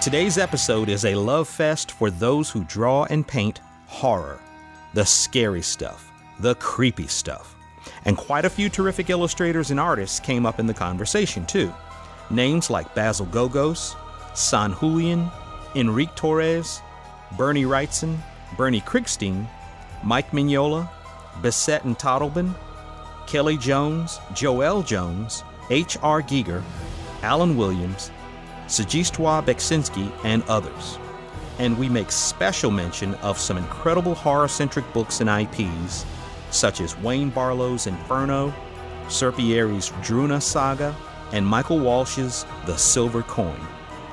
Today's episode is a love fest for those who draw and paint horror, the scary stuff, the creepy stuff. And quite a few terrific illustrators and artists came up in the conversation, too. Names like Basil Gogos, San Julian, Enrique Torres, Bernie Wrightson, Bernie Krigstein, Mike Mignola, Bissette and Totleben, Kelly Jones, Joelle Jones, H.R. Giger, Alan Williams, Zdzisław Beksinski, and others. And we make special mention of some incredible horror centric books and IPs, such as Wayne Barlowe's Inferno, Serpieri's Druuna Saga, and Michael Walsh's The Silver Coin.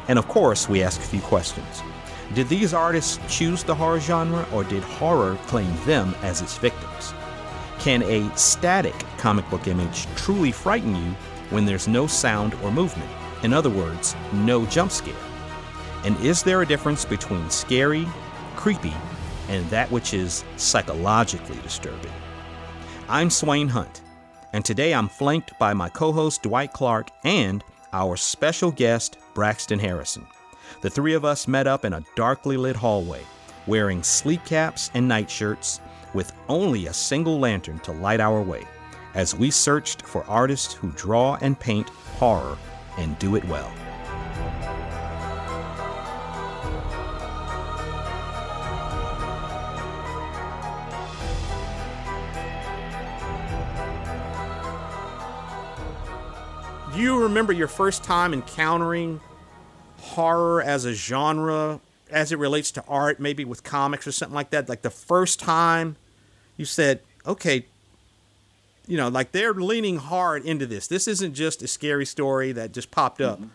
And of course, we ask a few questions. Did these artists choose the horror genre, or did horror claim them as its victims? Can a static comic book image truly frighten you when there's no sound or movement? In other words, no jump scare. And is there a difference between scary, creepy, and that which is psychologically disturbing? I'm Swain Hunt, and today I'm flanked by my co host Dwight Clark and our special guest Braxton Harrison. The three of us met up in a darkly lit hallway, wearing sleep caps and nightshirts, with only a single lantern to light our way, as we searched for artists who draw and paint horror and do it well. Do you remember your first time encountering horror as a genre as it relates to art, maybe with comics or something like that? Like the first time you said, okay, you know, like they're leaning hard into this. This isn't just a scary story that just popped up. Mm-hmm.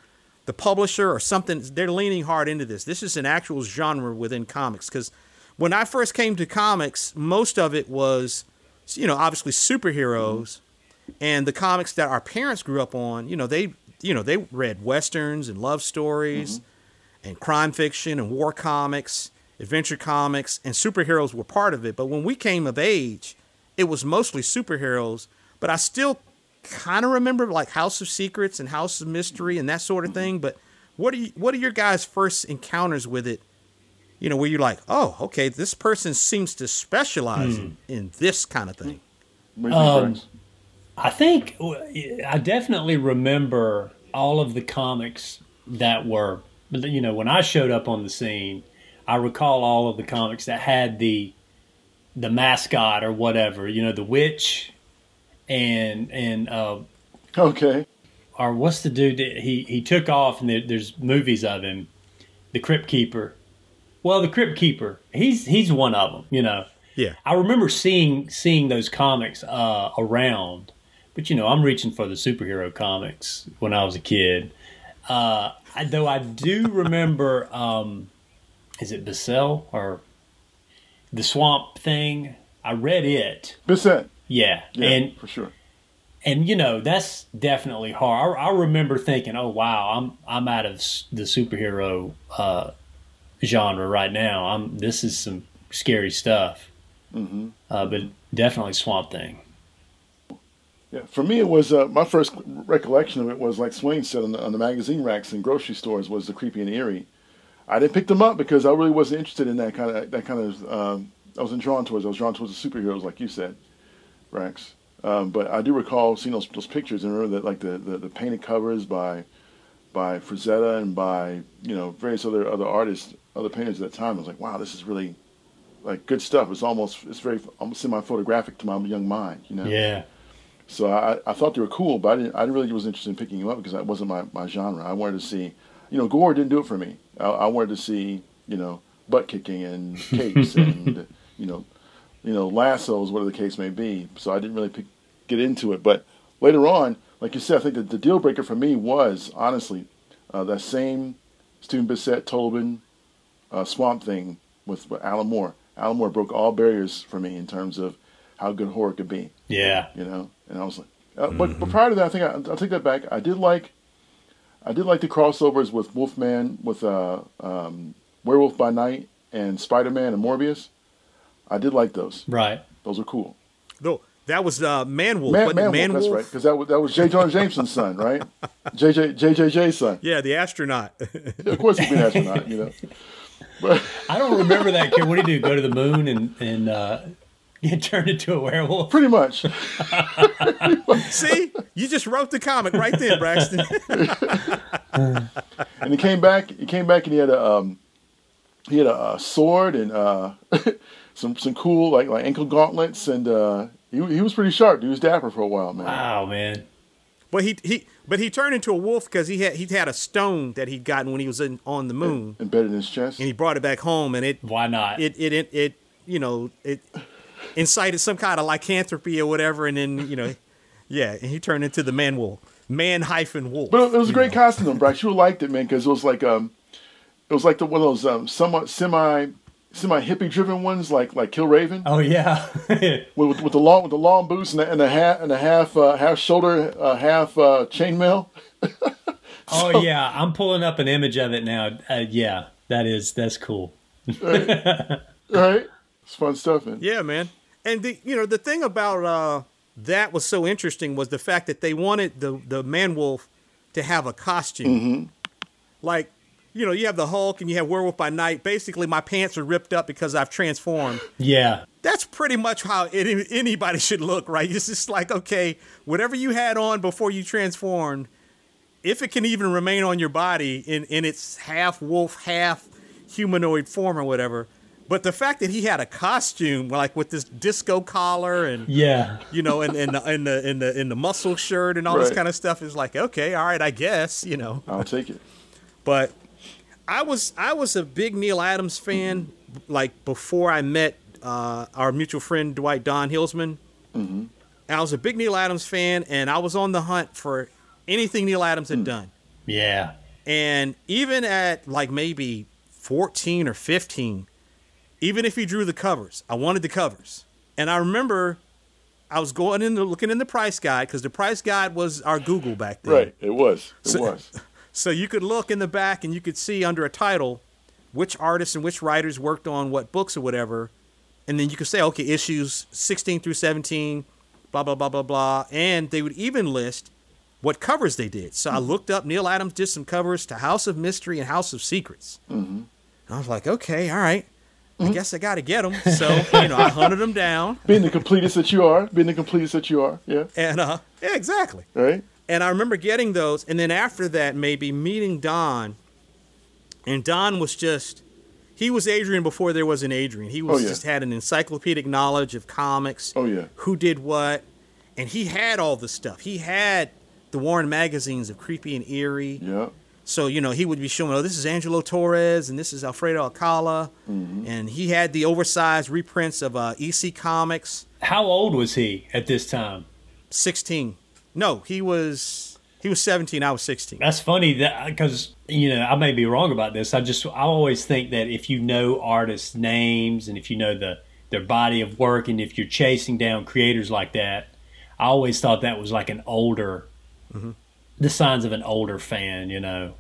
The publisher or something, they're leaning hard into this. This is an actual genre within comics. Because when I first came to comics, most of it was, you know, obviously superheroes. Mm-hmm. And the comics that our parents grew up on, you know, they, you know, they read westerns and love stories mm-hmm. and crime fiction and war comics, adventure comics, and superheroes were part of it. But when we came of age, it was mostly superheroes, but I still kind of remember like House of Secrets and House of Mystery and that sort of thing. But what are you, what are your guys' first encounters with it? You know, where you're like, oh, okay, this person seems to specialize hmm. in, in, this kind of thing. Um, I think I definitely remember all of the comics that were, you know, when I showed up on the scene. I recall all of the comics that had the the mascot or whatever, you know, the witch and and uh, okay, or what's the dude that he he took off and there, there's movies of him, the Crypt Keeper. Well, the Crypt Keeper, he's he's one of them, you know. Yeah, I remember seeing seeing those comics uh, around, but you know, I'm reaching for the superhero comics when I was a kid. Uh, I, though I do remember, um, is it Bissell or the swamp thing. I read it. Bissette. Yeah, yeah, and for sure. And you know that's definitely hard. I, I, remember thinking, "Oh wow, I'm I'm out of the superhero uh, genre right now. I'm this is some scary stuff." Mm-hmm. Uh, but definitely Swamp Thing. Yeah, for me, it was uh, my first recollection of it was like Swain said on the, on the magazine racks in grocery stores was the creepy and eerie I didn't pick them up because I really wasn't interested in that kind of that kind of. Um, I wasn't drawn towards. I was drawn towards the superheroes, like you said, Rex. Um, but I do recall seeing those those pictures and remember that like the, the, the painted covers by by Frazetta and by you know various other other artists, other painters at that time. I was like, wow, this is really like good stuff. It's almost it's very almost semi-photographic to my young mind, you know. Yeah. So I, I thought they were cool, but I didn't I really was interested in picking them up because that wasn't my, my genre. I wanted to see, you know, gore didn't do it for me. I, I wanted to see, you know, butt kicking and capes and you know, you know, lassos, whatever the case may be. So I didn't really pick, get into it. But later on, like you said, I think that the deal breaker for me was honestly uh, that same Stephen Bissette Totleben uh, Swamp Thing with, with Alan Moore. Alan Moore broke all barriers for me in terms of how good horror could be. Yeah, you know, and I was like, uh, mm-hmm. but, but prior to that, I think I, will take that back. I did like I did like the crossovers with Wolfman, with uh, um, Werewolf by Night, and Spider Man and Morbius. I did like those. Right. Those are cool. Though That was uh, Manwolf. Man, wasn't Man, it? Wolf, that's right, because that was that was J. Jonah Jameson's son, right? JJ JJJ's son. Yeah, the astronaut. Of course, he'd be an astronaut, you know. But I don't remember that kid. What did he do? Go to the moon and and uh, get turned into a werewolf? pretty much, See, you just wrote the comic right there, Braxton. and he came back. He came back and he had a um, he had a, uh sword and uh, some some cool like like ankle gauntlets, and uh, he he was pretty sharp. He was dapper for a while, man. Wow, man. but he he but he turned into a wolf because he had he had a stone that he'd gotten when he was in, on the moon, Embedded in his chest. and he brought it back home, and it Why not? it it it, it you know it incited some kind of lycanthropy or whatever, and then you know, yeah, and he turned into the man wolf, man hyphen wolf. But it was a great costume, though, Bryce. You liked it, man, because it was like um, it was like the one of those um, somewhat semi semi hippie driven ones, like like Killraven, oh yeah. with, with the long with the long boots and the, and the hat and the half uh, half shoulder uh, half uh, chainmail. oh yeah. I'm pulling up an image of it now. Uh, yeah, that is that's cool. Right, it's fun stuff, man. Yeah, man. And the you know the thing about uh, that was so interesting was the fact that they wanted the the man wolf to have a costume, like you know you have the Hulk and you have Werewolf by Night. Basically, my pants are ripped up because I've transformed. Yeah. That's pretty much how it, anybody should look, right? It's just like okay, whatever you had on before you transformed, if it can even remain on your body in in its half wolf, half humanoid form or whatever. But the fact that he had a costume like with this disco collar and Yeah. you know, and and the and the and the, and the muscle shirt and all this kind of stuff is like okay, all right, I guess you know. I'll take it. But I was I was a big Neal Adams fan like before I met uh, our mutual friend Dwight Don Hillsman. Mm-hmm. I was a big Neal Adams fan, and I was on the hunt for anything Neal Adams had done. Yeah. And even at like maybe 14 or 15, even if he drew the covers, I wanted the covers. And I remember I was going in the, looking in the price guide because the price guide was our Google back then. Right, it was. It So- was. So you could look in the back and you could see under a title which artists and which writers worked on what books or whatever. And then you could say, okay, issues 16 through 17, blah, blah, blah, blah, blah. And they would even list what covers they did. So I mm-hmm. looked up, Neal Adams did some covers to House of Mystery and House of Secrets. Mm-hmm. And I was like, okay, all right. I guess I got to get them. So, you know, I hunted them down. Being the completest that you are, being the completest that you are, yeah, And, uh, yeah, exactly. right. And I remember getting those, and then after that, maybe meeting Don, and Don was just. He was Adrian before there was an Adrian. He was Oh, yeah. just had an encyclopedic knowledge of comics. Oh, yeah. Who did what, and he had all the stuff. He had the Warren magazines of Creepy and Eerie. Yeah, So you know he would be showing, oh, this is Angelo Torres and this is Alfredo Alcala, Mm-hmm. and he had the oversized reprints of uh, EC Comics. How old was he at this time? Sixteen. No, he was he was seventeen. I was sixteen. That's funny that because you know I may be wrong about this. I just I always think that if you know artists' names and if you know the their body of work and if you're chasing down creators like that, I always thought that was like an older, the signs of an older fan. You know.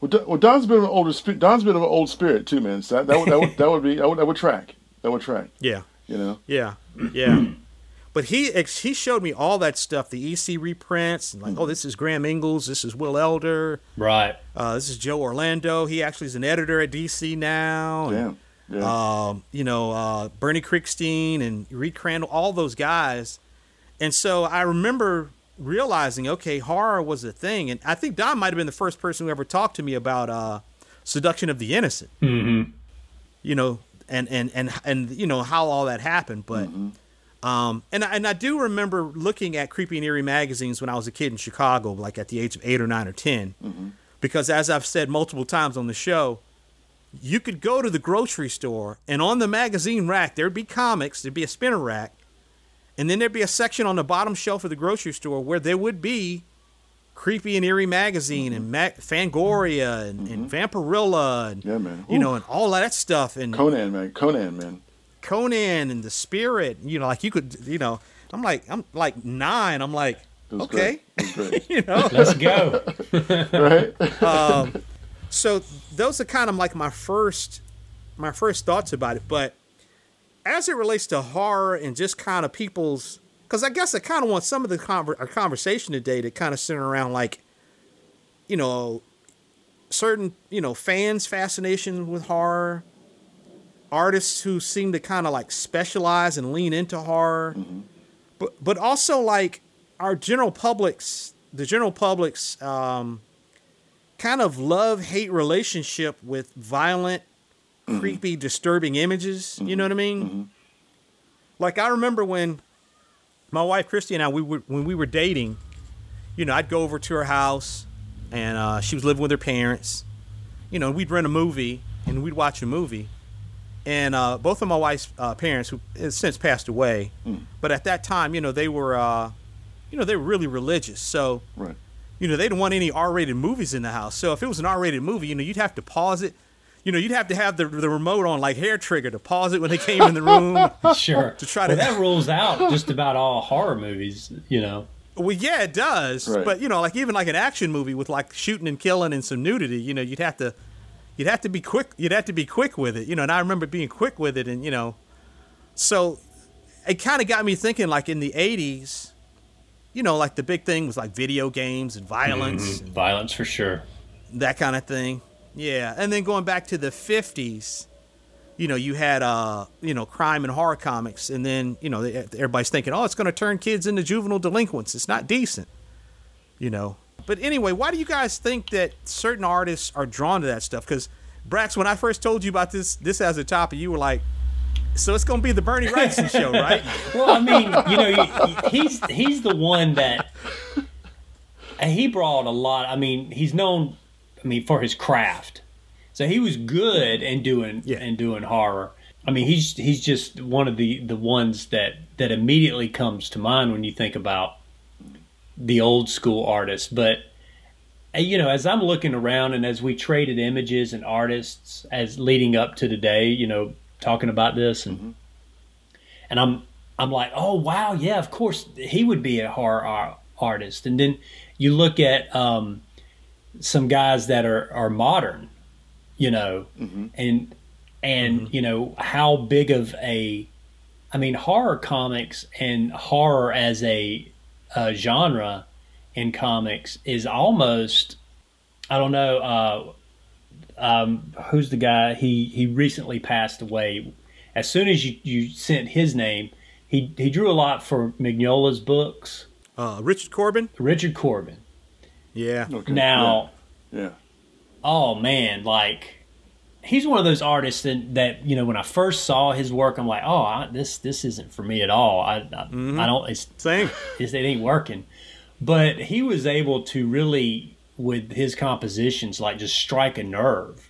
Well, Don, well, Don's been an older spirit. Don's been an old spirit too, man. So that, that would that would that would be that would, that would track. That would track. Yeah. You know. Yeah, yeah. but he he showed me all that stuff, the EC reprints, and like, oh, this is Graham Ingels, this is Will Elder, Right. uh, this is Joe Orlando. He actually is an editor at DC now. and, Damn. Yeah. um, you know, uh, Bernie Krigstein and Reed Crandall, all those guys. And so I remember realizing, okay, horror was a thing, and I think Don might have been the first person who ever talked to me about uh, seduction of the innocent. Mm-hmm. You know, and and and and you know how all that happened, but. Um, and I- and I do remember looking at creepy and eerie magazines when I was a kid in Chicago, like at the age of eight or nine or 10 because as I've said multiple times on the show, you could go to the grocery store and on the magazine rack there'd be comics, there'd be a spinner rack, and then there'd be a section on the bottom shelf of the grocery store where there would be creepy and eerie magazine and Ma- Fangoria and, and mm-hmm. Vampirella and Yeah, man. you know and all that stuff and Conan, man. Conan, man. Conan and the Spirit. You know, like you could, you know, I'm like I'm like nine. I'm like okay, great. It was great. you know. Let's go. right? Um, so those are kind of like my first my first thoughts about it but as it relates to horror and just kind of people's because I guess I kind of want some of the conver- our conversation today to kind of center around like, you know, certain you know fans' fascination with horror, artists who seem to kind of like specialize and lean into horror, Mm-hmm. but but also like our general public's the general public's um, kind of love hate relationship with violent, Mm-hmm. creepy, disturbing images. You know what I mean? Like I remember when my wife Christy and I we were when we were dating, you know, I'd go over to her house and uh, she was living with her parents. You know, we'd rent a movie and we'd watch a movie. And uh, both of my wife's uh, parents, who has since passed away, but at that time, you know, they were, uh, you know, they were really religious. So, Right. you know, they didn't want any R-rated movies in the house. So if it was an R-rated movie, you know, you'd have to pause it. You know, you'd have to have the the remote on like hair trigger to pause it when they came in the room. Sure. To try to- Well, that rules out just about all horror movies. You know. Well, yeah, it does. Right. But you know, like even like an action movie with like shooting and killing and some nudity, you know, you'd have to, you'd have to be quick. You'd have to be quick with it, you know. And I remember being quick with it, and you know, so it kind of got me thinking. Like in the '80s, you know, like the big thing was like video games and violence, mm-hmm. and Violence for sure. that kind of thing. Yeah, and then going back to the '50s, you know, you had uh, you know, crime and horror comics, and then you know, everybody's thinking, oh, it's going to turn kids into juvenile delinquents. It's not decent, you know. But anyway, why do you guys think that certain artists are drawn to that stuff? Because Brax, when I first told you about this, this as a topic, you were like, so it's going to be the Bernie Wrightson show, right? Well, I mean, you know, he's he's the one that and he brought a lot. I mean, he's known, I mean, for his craft. So he was good in doing Yeah. and doing horror. I mean, he's he's just one of the the ones that that immediately comes to mind when you think about the old school artists. But uh, you know, as I'm looking around and as we traded images and artists as leading up to today, you know, talking about this and and I'm I'm like, oh wow, yeah, of course he would be a horror ar- artist. And then you look at um, some guys that are are modern, you know, and and you know how big of a, I mean, horror comics and horror as a, a genre in comics is almost, I don't know, uh, um, who's the guy? He he recently passed away. As soon as you, you sent his name, he he drew a lot for Mignola's books. Uh, Richard Corbin, Richard Corbin. Yeah, Okay. Now, Yeah. yeah. oh man, like he's one of those artists that, that you know when I first saw his work, I'm like, oh, I, this this isn't for me at all. I I, I don't. It's, same. it's it ain't working. But he was able to really, with his compositions, like just strike a nerve.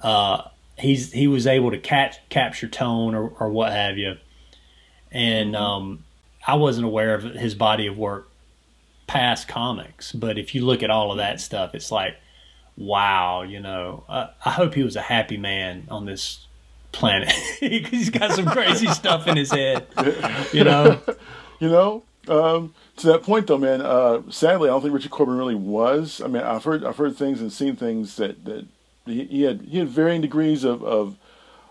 Uh, he's he was able to catch capture tone or, or what have you, and um, I wasn't aware of his body of work past comics. But if you look at all of that stuff, it's like, wow, you know. Uh, I hope he was a happy man on this planet. he's got some crazy stuff in his head, you know. You know, um, to that point though, man. Uh, sadly, I don't think Richard Corbin really was. I mean, I've heard I've heard things and seen things that that he, he had he had varying degrees of of,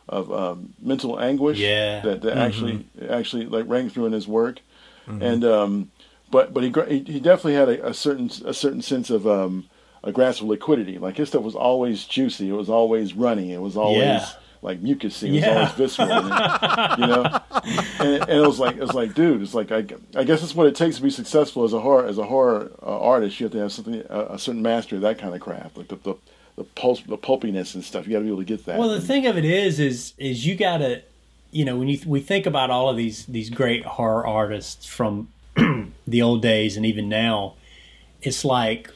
of um, mental anguish. Yeah. That, that actually actually like rang through in his work, and um, but but he he, definitely had a, a certain a certain sense of um, a grasp of liquidity. Like his stuff was always juicy. It was always runny. It was always. Yeah. Like mucusy, it was Yeah. always visceral, and, you know. And, it- and it was like, it was like, dude, it's like, I, I guess that's what it takes to be successful as a horror, as a horror uh, artist. You have to have something, a, a certain mastery of that kind of craft, like the the, the pulse, the pulpiness and stuff. You got to be able to get that. Well, the And- thing of it is, is is you gotta, you know, when you we think about all of these these great horror artists from the old days and even now, it's like,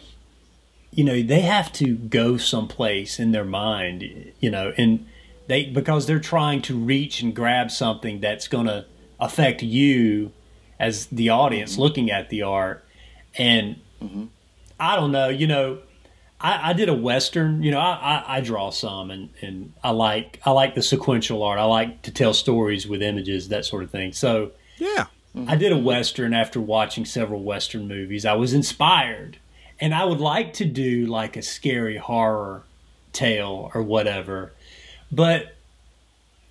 you know, they have to go someplace in their mind, you know, and they because they're trying to reach and grab something that's going to affect you as the audience mm-hmm. looking at the art, and mm-hmm. I don't know, you know. I, I did a western. You know, I, I, I draw some, and, and I like I like the sequential art. I like to tell stories with images, that sort of thing. So Yeah. I did a western after watching several western movies. I was inspired, and I would like to do like a scary horror tale or whatever. But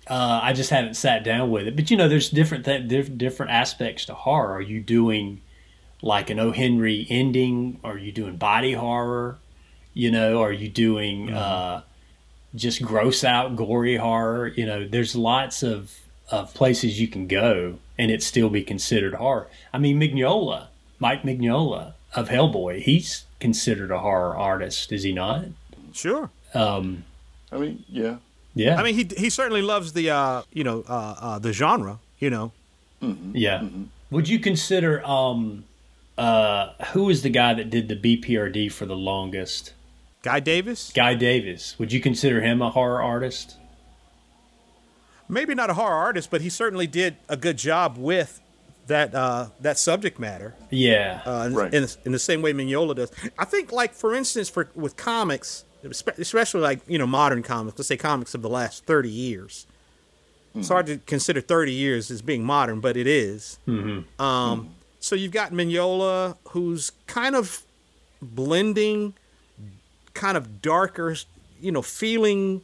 Uh, I just haven't sat down with it. But you know, there's different th- diff- different aspects to horror. Are you doing like an O. Henry ending? Are you doing body horror? You know, are you doing uh, just gross out, gory horror? You know, there's lots of of places you can go and it still be considered horror. I mean, Mignola, Mike Mignola of Hellboy, he's considered a horror artist, is he not? Sure. Um, I mean, yeah. yeah. I mean, he he certainly loves the uh, you know uh, uh, the genre. You know, Yeah. Would you consider um uh who was the guy that did the BPRD for the longest? Guy Davis. Guy Davis. Would you consider him a horror artist? Maybe not a horror artist, but he certainly did a good job with that uh, that subject matter. Yeah. uh, in, Right. in, in the same way Mignola does. I think, like for instance, for with comics, especially like you know modern comics, let's say comics of the last thirty years. It's hard to consider thirty years as being modern, but it is. Um, so you've got Mignola, who's kind of blending, kind of darker, you know, feeling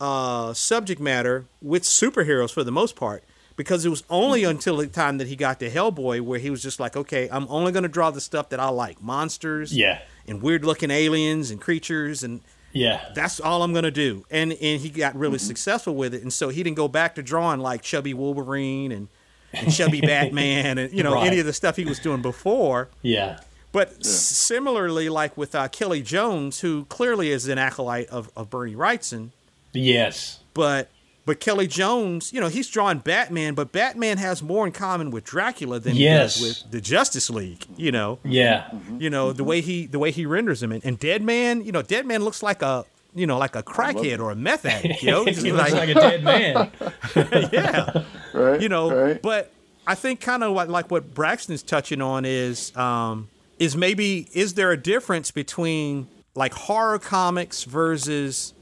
uh, subject matter with superheroes for the most part. Because it was only until the time that he got to Hellboy where he was just like, okay, I'm only going to draw the stuff that I like monsters yeah. and weird looking aliens and creatures. And Yeah. that's all I'm going to do. And, and he got really successful with it. And so he didn't go back to drawing like Chubby Wolverine and, and Chubby Batman and, you know, Right. any of the stuff he was doing before. Yeah. But s- similarly, like with uh, Kelly Jones, who clearly is an acolyte of, of Bernie Wrightson, Yes. but but Kelly Jones, you know, he's drawing Batman, but Batman has more in common with Dracula than Yes. he does with the Justice League. You know, Yeah. you know the way he the way he renders him, and, and Dead Man, you know, Dead Man looks like a you know like a crackhead or a meth addict. You know, he He's looks like a dead man. yeah, Right. you know. Right. But I think kind of what, like what Braxton's touching on is um, is maybe is there a difference between like horror comics versus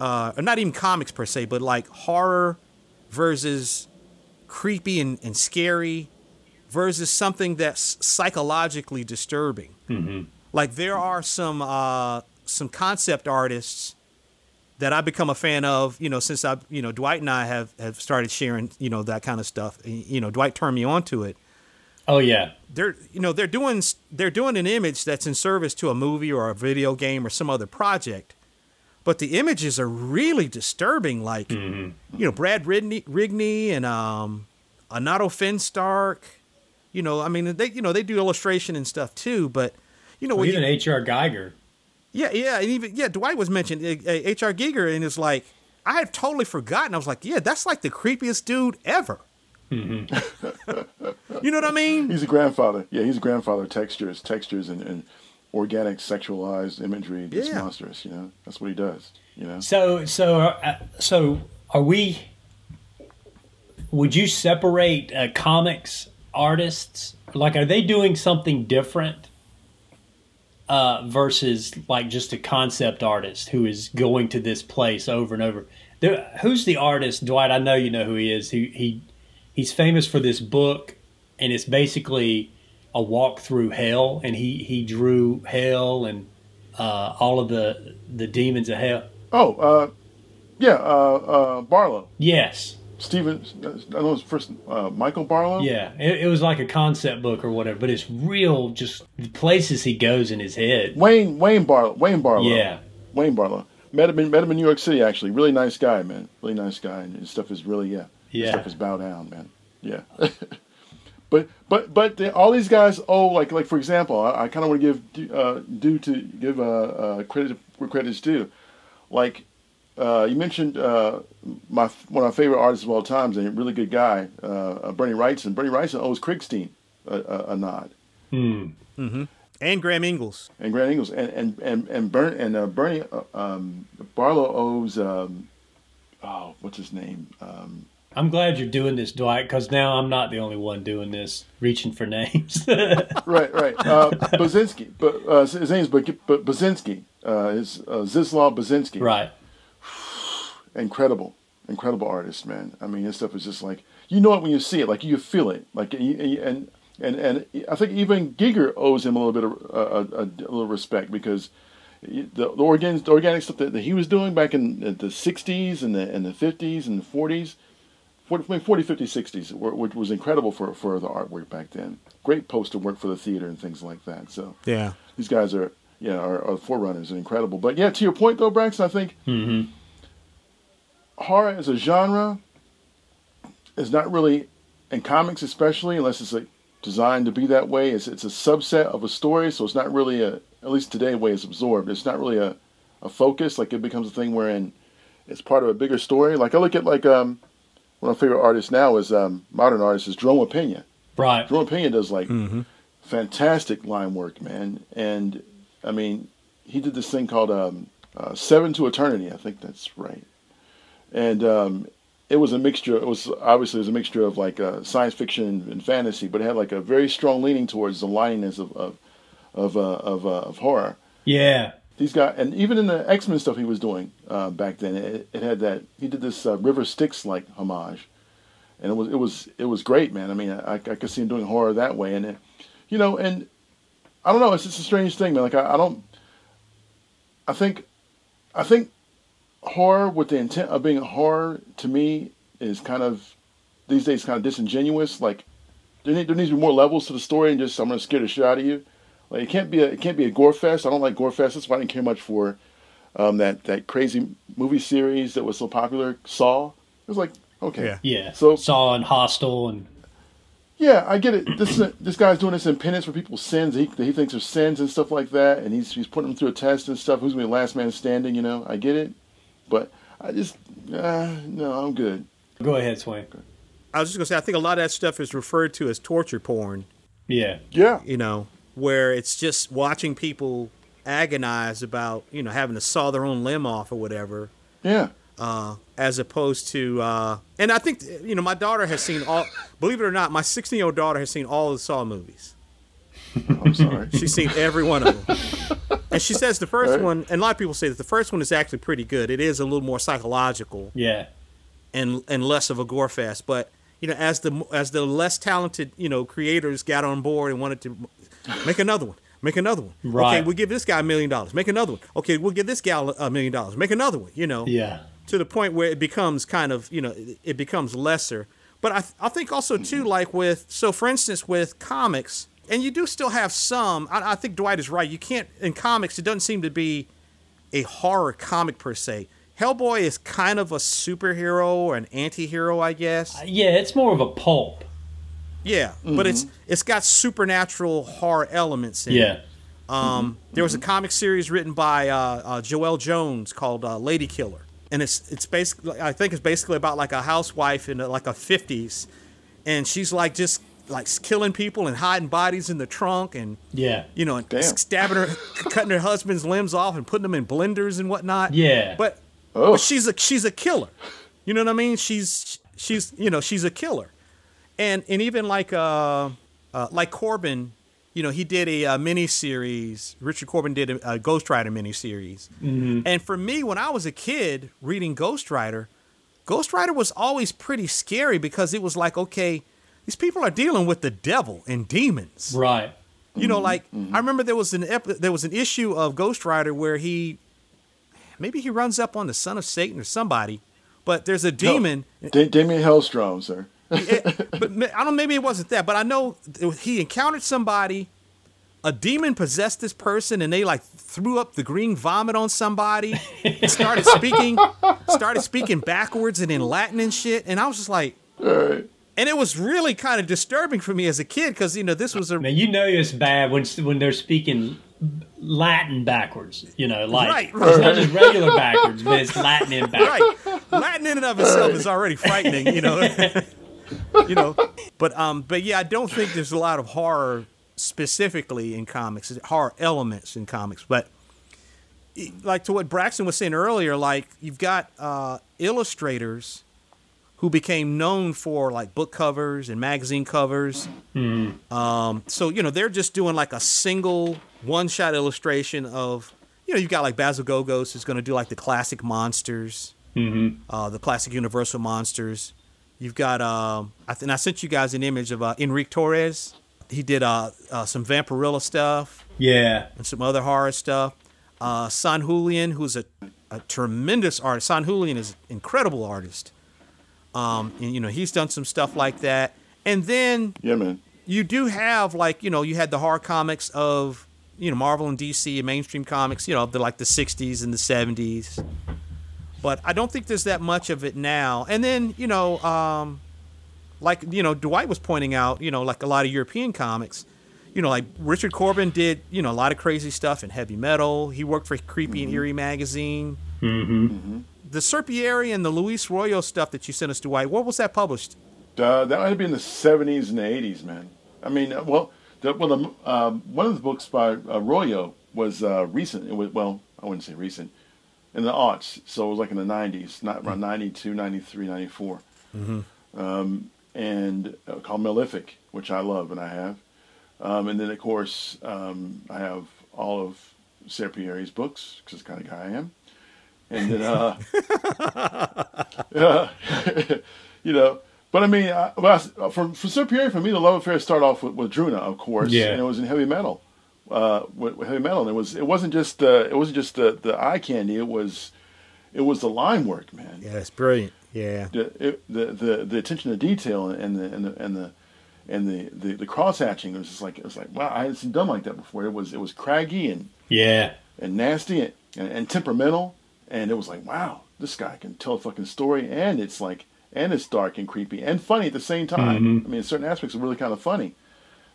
uh, or not even comics per se, but like horror versus creepy and, and scary versus something that's psychologically disturbing. Mm-hmm. Like there are some uh, some concept artists that I've become a fan of, you know, since I, you know, Dwight and I have, have started sharing, you know, that kind of stuff. You know, Dwight turned me on to it. Oh yeah. They're, you know, they're doing they're doing an image that's in service to a movie or a video game or some other project, but the images are really disturbing. Like, you know, Brad Rigney, Rigney and um, Anato Finnstark. You know, I mean, they, you know, they do illustration and stuff too, but you know, Well, even H.R. Giger. yeah, yeah, and even yeah, Dwight was mentioned. H.R. Giger, and it's like I had totally forgotten. I was like, yeah, that's like the creepiest dude ever. Mm-hmm. you know what I mean? He's a grandfather. Yeah, he's a grandfather. Textures, textures, and, and organic sexualized imagery. That's Yeah. monstrous. You know, that's what he does. You know. So so uh, so are we? Would you separate uh, comics artists? Like, are they doing something different uh, versus like just a concept artist who is going to this place over and over? There, who's the artist, Dwight? I know you know who he is. He he he's famous for this book, and it's basically a walk through hell, and he he drew hell and uh, all of the the demons of hell. Oh, uh, yeah, uh, uh, Barlowe. Yes. Stephen, I know his first, uh, Michael Barlowe. Yeah. It, it was like a concept book or whatever, but it's real, just the places he goes in his head. Wayne Wayne Barlowe. Wayne Barlowe. Yeah. Wayne Barlowe. Met him in, met him in New York City. Actually, really nice guy, man. Really nice guy, and his stuff is really yeah. His Yeah. stuff is bow down, man. Yeah. but but but the, all these guys. Oh, like like for example, I, I kind of want to give due- uh, due to give uh, uh, credit where credit's due. Like uh, you mentioned, uh, my one of my favorite artists of all times, and a really good guy, uh, uh, Bernie Wrightson. Bernie Wrightson owes Krigstein a, a, a nod. And Graham Ingels. and Graham Ingels and and and and, Bern, and uh, Bernie uh, um, Barlow owes um, oh what's his name um, I'm glad you're doing this, Dwight, because now I'm not the only one doing this, reaching for names. right right uh, Bazinski but uh, his name's but Bazinski uh, is uh, Zislav Bazinski right. incredible incredible artist man I mean his stuff is just like you know it when you see it like you feel it like and and and, I think even Giger owes him a little bit of uh, a, a, a little respect because the, the organic the organic stuff that, that he was doing back in the 60s and the and the 50s and the 40s 40, 40 50 60s which was incredible for for the artwork back then. Great poster work for the theater and things like that so. Yeah. these guys are yeah are, are forerunners and incredible. But yeah to your point though Braxton I think Mm-hmm. horror as a genre is not really in comics especially unless it's like designed to be that way it's, it's a subset of a story so it's not really a at least today way it's absorbed it's not really a, a focus. Like it becomes a thing wherein it's part of a bigger story. Like i look at like um one of my favorite artists now is um modern artist is Jerome Opeña. Right. Jerome Opeña does like fantastic line work man and i mean he did this thing called um uh, seven to eternity i think that's right and um it was a mixture. It was obviously it was a mixture of like uh, science fiction and, and fantasy, but it had like a very strong leaning towards the lininess of of of uh, of, uh, of horror. Yeah. These guys, and even in the X Men stuff he was doing uh, back then, it, it had that. He did this uh, River Styx like homage, and it was it was it was great, man. I mean, I, I could see him doing horror that way, and it, you know, and I don't know. It's just a strange thing, man. Like I, I don't. I think, I think horror with the intent of being horror to me is kind of these days kind of disingenuous. Like there, need, there needs to be more levels to the story and just I'm gonna scare the shit out of you. Like it can't be a it can't be a gore fest. I don't like gore fest. That's why I didn't care much for um, that that crazy movie series that was so popular, Saw. It was like okay, Yeah. Yeah. So- Saw and Hostel and yeah, I get it. This this guy's doing this in penance for people's sins. He that he thinks are sins and stuff like that, and he's he's putting them through a test and stuff. Who's gonna be the last man standing? You know, I get it, but I just uh, no, I'm good. go ahead, Swain. I was just gonna say, I think a lot of that stuff is referred to as torture porn. Yeah. Yeah, You know, where it's just watching people agonize about you know having to saw their own limb off or whatever, yeah. uh, as opposed to. Uh, and I think you know my daughter has seen all. Believe it or not, my 16 year old daughter has seen all the Saw movies. I'm sorry. She's seen every one of them. And she says the first Right. one, and a lot of people say that the first one is actually pretty good. It is a little more psychological Yeah. and and less of a gore fest. But you know, as the as the less talented you know creators got on board and wanted to make another one, make another one. Okay, we'll give this guy a million dollars. Make another one. Okay, we'll give this gal a million dollars. Make another one. You know, Yeah. to the point where it becomes kind of you know it, becomes lesser. But I I think also too like with so for instance with comics and you do still have some. I, I think Dwight is right. You can't in comics. It doesn't seem to be a horror comic per se. Hellboy is kind of a superhero or an anti-hero, I guess. Uh, yeah, it's more of a pulp. Yeah, but it's it's got supernatural horror elements in it. Yeah. Um, there was a comic series written by uh, uh, Joelle Jones called uh, Lady Killer, and it's it's basically I think it's basically about like a housewife in like a fifties, and she's like just like killing people and hiding bodies in the trunk and Yeah. you know and Damn. stabbing her, cutting her husband's limbs off and putting them in blenders and whatnot. Yeah. but Oh, but she's a she's a killer. You know what I mean? She's she's you know she's a killer, and and even like uh, uh like Corbin, you know he did a, uh mini series. Richard Corbin did a, a Ghost Rider mini series, and for me when I was a kid reading Ghost Rider, Ghost Rider was always pretty scary because it was like okay, these people are dealing with the devil and demons. Right. You know, like I remember there was an ep- there was an issue of Ghost Rider where he maybe he runs up on the son of Satan or somebody, but there's a demon. Da- Damien Hellstrom, sir. It- but I don't. Maybe it wasn't that, but I know he encountered somebody. A demon possessed this person, and they like threw up the green vomit on somebody. and started speaking, started speaking backwards and in Latin and shit. And I was just like, All right. and it was really kind of disturbing for me as a kid because you know this was a Now you know it's bad when when they're speaking Latin backwards. You know, like Right, it's not just regular backwards, but it's Latin and backwards. right. Latin in and of itself is already frightening, you know. you know, but um, but yeah, I don't think there's a lot of horror specifically in comics, horror elements in comics. But like to what Braxton was saying earlier, like you've got uh, illustrators who became known for like book covers and magazine covers. Um, so you know they're just doing like a single one-shot illustration of you know you've got like Basil Gogos who's going to do like the classic monsters, uh, the classic Universal monsters. You've got um, I think I sent you guys an image of uh, Enrique Torres. He did uh, uh, some Vampirella stuff Yeah. and some other horror stuff. Uh, San Julian, who's a, a tremendous artist. San Julian is an incredible artist. Um, and you know he's done some stuff like that. And then Yeah, man. you do have like you know you had the horror comics of you know Marvel and DC and mainstream comics you know of the like the 60s and the 70s but I don't think there's that much of it now and then you know um like you know Dwight was pointing out you know like a lot of European comics you know like Richard Corbin did you know a lot of crazy stuff in heavy metal he worked for Creepy and Eerie magazine Mm-hmm. the Serpieri and the Luis Royo stuff that you sent us Dwight what was that published Uh, that might have been in the '70s and the '80s, man. I mean, uh, well, the, well, the, um, one of the books by uh, Royo was uh, recent. It was well, I wouldn't say recent, in the aughts. So it was like in the '90s, not around '92, '93, '94, um, and uh, called Malefic, which I love and I have. Um, and then of course um, I have all of Serpieri's books because that's the kind of guy I am. And then, uh, yeah, you know. But I mean, I, well, I- for for Serpieri, for me, the love affair started off with, with Druuna, of course, Yeah. and it was in heavy metal. Uh, with, heavy metal, and it was it wasn't just uh, it wasn't just the, the eye candy. It was it was the line work, man. yeah it's brilliant yeah The, it, the the the attention to detail and the and the and the and the, the, the cross hatching it was just like it was like wow I hadn't seen done like that before. It was it was craggy and Yeah. and nasty and, and, and temperamental. And it was like, wow, this guy can tell a fucking story, and it's like, and it's dark and creepy and funny at the same time. Mhm. I mean, certain aspects are really kind of funny,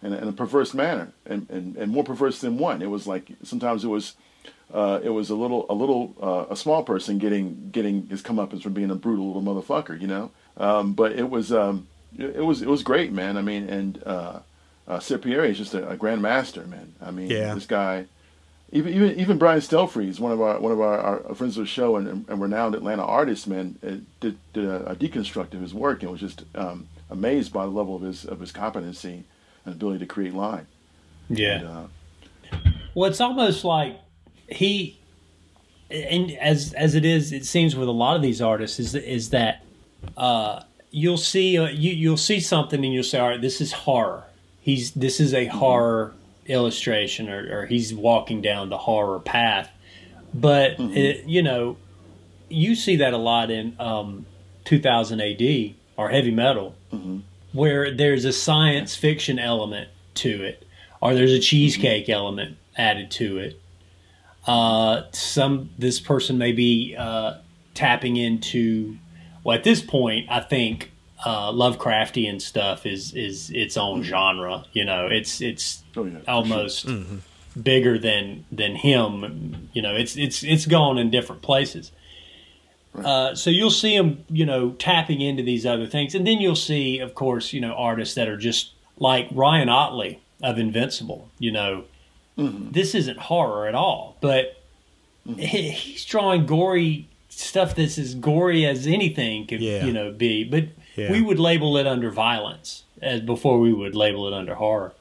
in a, in a perverse manner, and, and, and more perverse than one. It was like sometimes it was, uh, it was a little a little uh, a small person getting getting his comeuppance from being a brutal little motherfucker, you know. Um, but it was um, it, it was it was great, man. I mean, and uh, uh, Serpieri is just a, a grand master, man. I mean, Yeah. this guy. Even even even Brian Stelfreeze, one of our one of our, our friends of the show and, and renowned Atlanta artist, man, uh, did, did a, a deconstruct of his work and was just um, amazed by the level of his of his competency and ability to create line. Yeah. And, uh, Well, it's almost like he, and as as it is, it seems with a lot of these artists is is that uh, you'll see uh, you you'll see something and you'll say, all right, this is horror. He's this is a horror illustration, or, or he's walking down the horror path. But it, you know, you see that a lot in um, 2000 AD or heavy metal, where there's a science fiction element to it, or there's a cheesecake element added to it. Uh, some this person may be uh, tapping into. Well, at this point, I think uh, Lovecraftian stuff is is its own genre. You know, it's it's oh yeah, almost bigger than than him. You know, it's it's it's gone in different places. Uh, so you'll see him, you know, tapping into these other things, and then you'll see, of course, you know, artists that are just like Ryan Ottley of Invincible. You know, mm-hmm. this isn't horror at all, but mm-hmm. he, he's drawing gory stuff that's as gory as anything could, Yeah. you know, be. But Yeah. we would label it under violence as before we would label it under horror.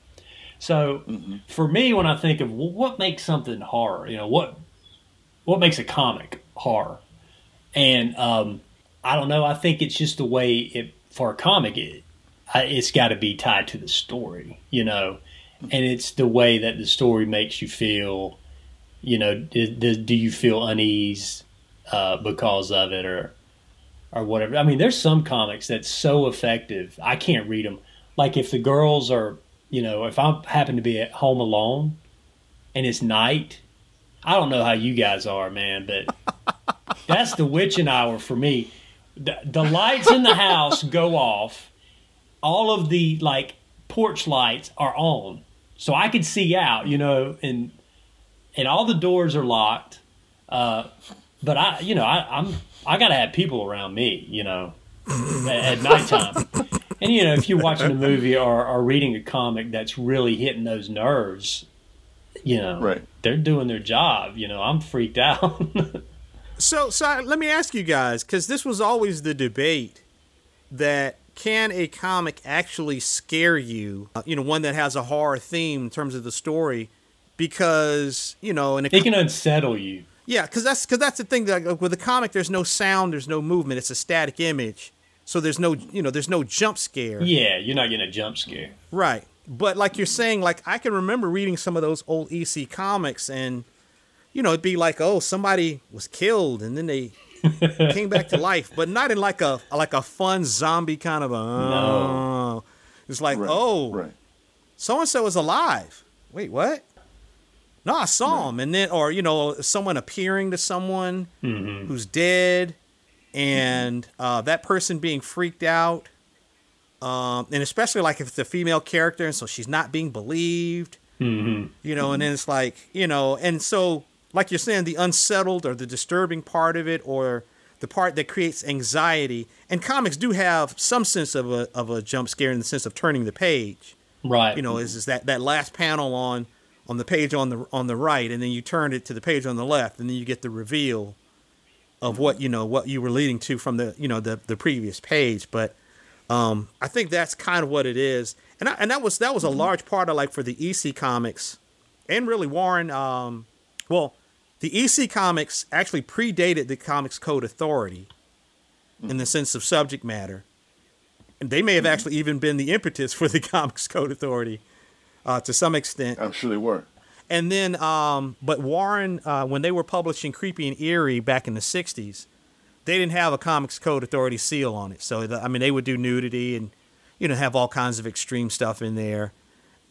So mm-hmm. for me, when I think of well, what makes something horror, you know, what what makes a comic horror, and um, I don't know. I think it's just the way it for a comic, it, it's got to be tied to the story, you know, and it's the way that the story makes you feel. You know, do, do, you feel unease uh, because of it, or or whatever? I mean, there's some comics that's so effective. I can't read them. Like if the girls are, you know, if I happen to be at home alone and it's night, I don't know how you guys are, man, but that's the witching hour for me. The, the lights in the house go off. All of the like porch lights are on, so I can see out, you know, and and all the doors are locked. Uh, but I, you know, I, I'm I gotta have people around me, you know, at, at nighttime. And you know, if you're watching a movie or, or reading a comic that's really hitting those nerves, you know, Right. they're doing their job. You know, I'm freaked out. So, so let me ask you guys, because this was always the debate that can a comic actually scare you? Uh, you know, one that has a horror theme in terms of the story, because you know, and it can unsettle you. yeah, because that's because that's the thing that like, with a comic, there's no sound, there's no movement, it's a static image, so there's no you know, there's no jump scare. Yeah, you're not getting a jump scare. Right. But like you're saying, like I can remember reading some of those old EC comics and you know, it'd be like, oh, somebody was killed and then they came back to life, but not in like a like a fun zombie kind of a. No. It's like, Right, oh, right. so and so is alive. Wait, what? No, I saw Right. him, and then, or you know, someone appearing to someone Mm-hmm. who's dead, and uh, that person being freaked out, um, and especially like if it's a female character, and so she's not being believed, Mm-hmm. you know, and then it's like, you know, and so like you're saying, the unsettled or the disturbing part of it, or the part that creates anxiety, and comics do have some sense of a of a jump scare in the sense of turning the page Right. you know, is, is that that last panel on on the page on the on the right, and then you turn it to the page on the left, and then you get the reveal of what you know what you were leading to from the you know the the previous page. But um, I think that's kind of what it is, and I, and that was that was a large part of like for the EC comics, and really Warren. Um, well, the EC comics actually predated the Comics Code Authority in the sense of subject matter and they may have actually even been the impetus for the Comics Code Authority uh, to some extent. I'm sure they were. And then, um, but Warren, uh, when they were publishing Creepy and Eerie back in the '60s, they didn't have a Comics Code Authority seal on it. So the, I mean, they would do nudity and you know have all kinds of extreme stuff in there.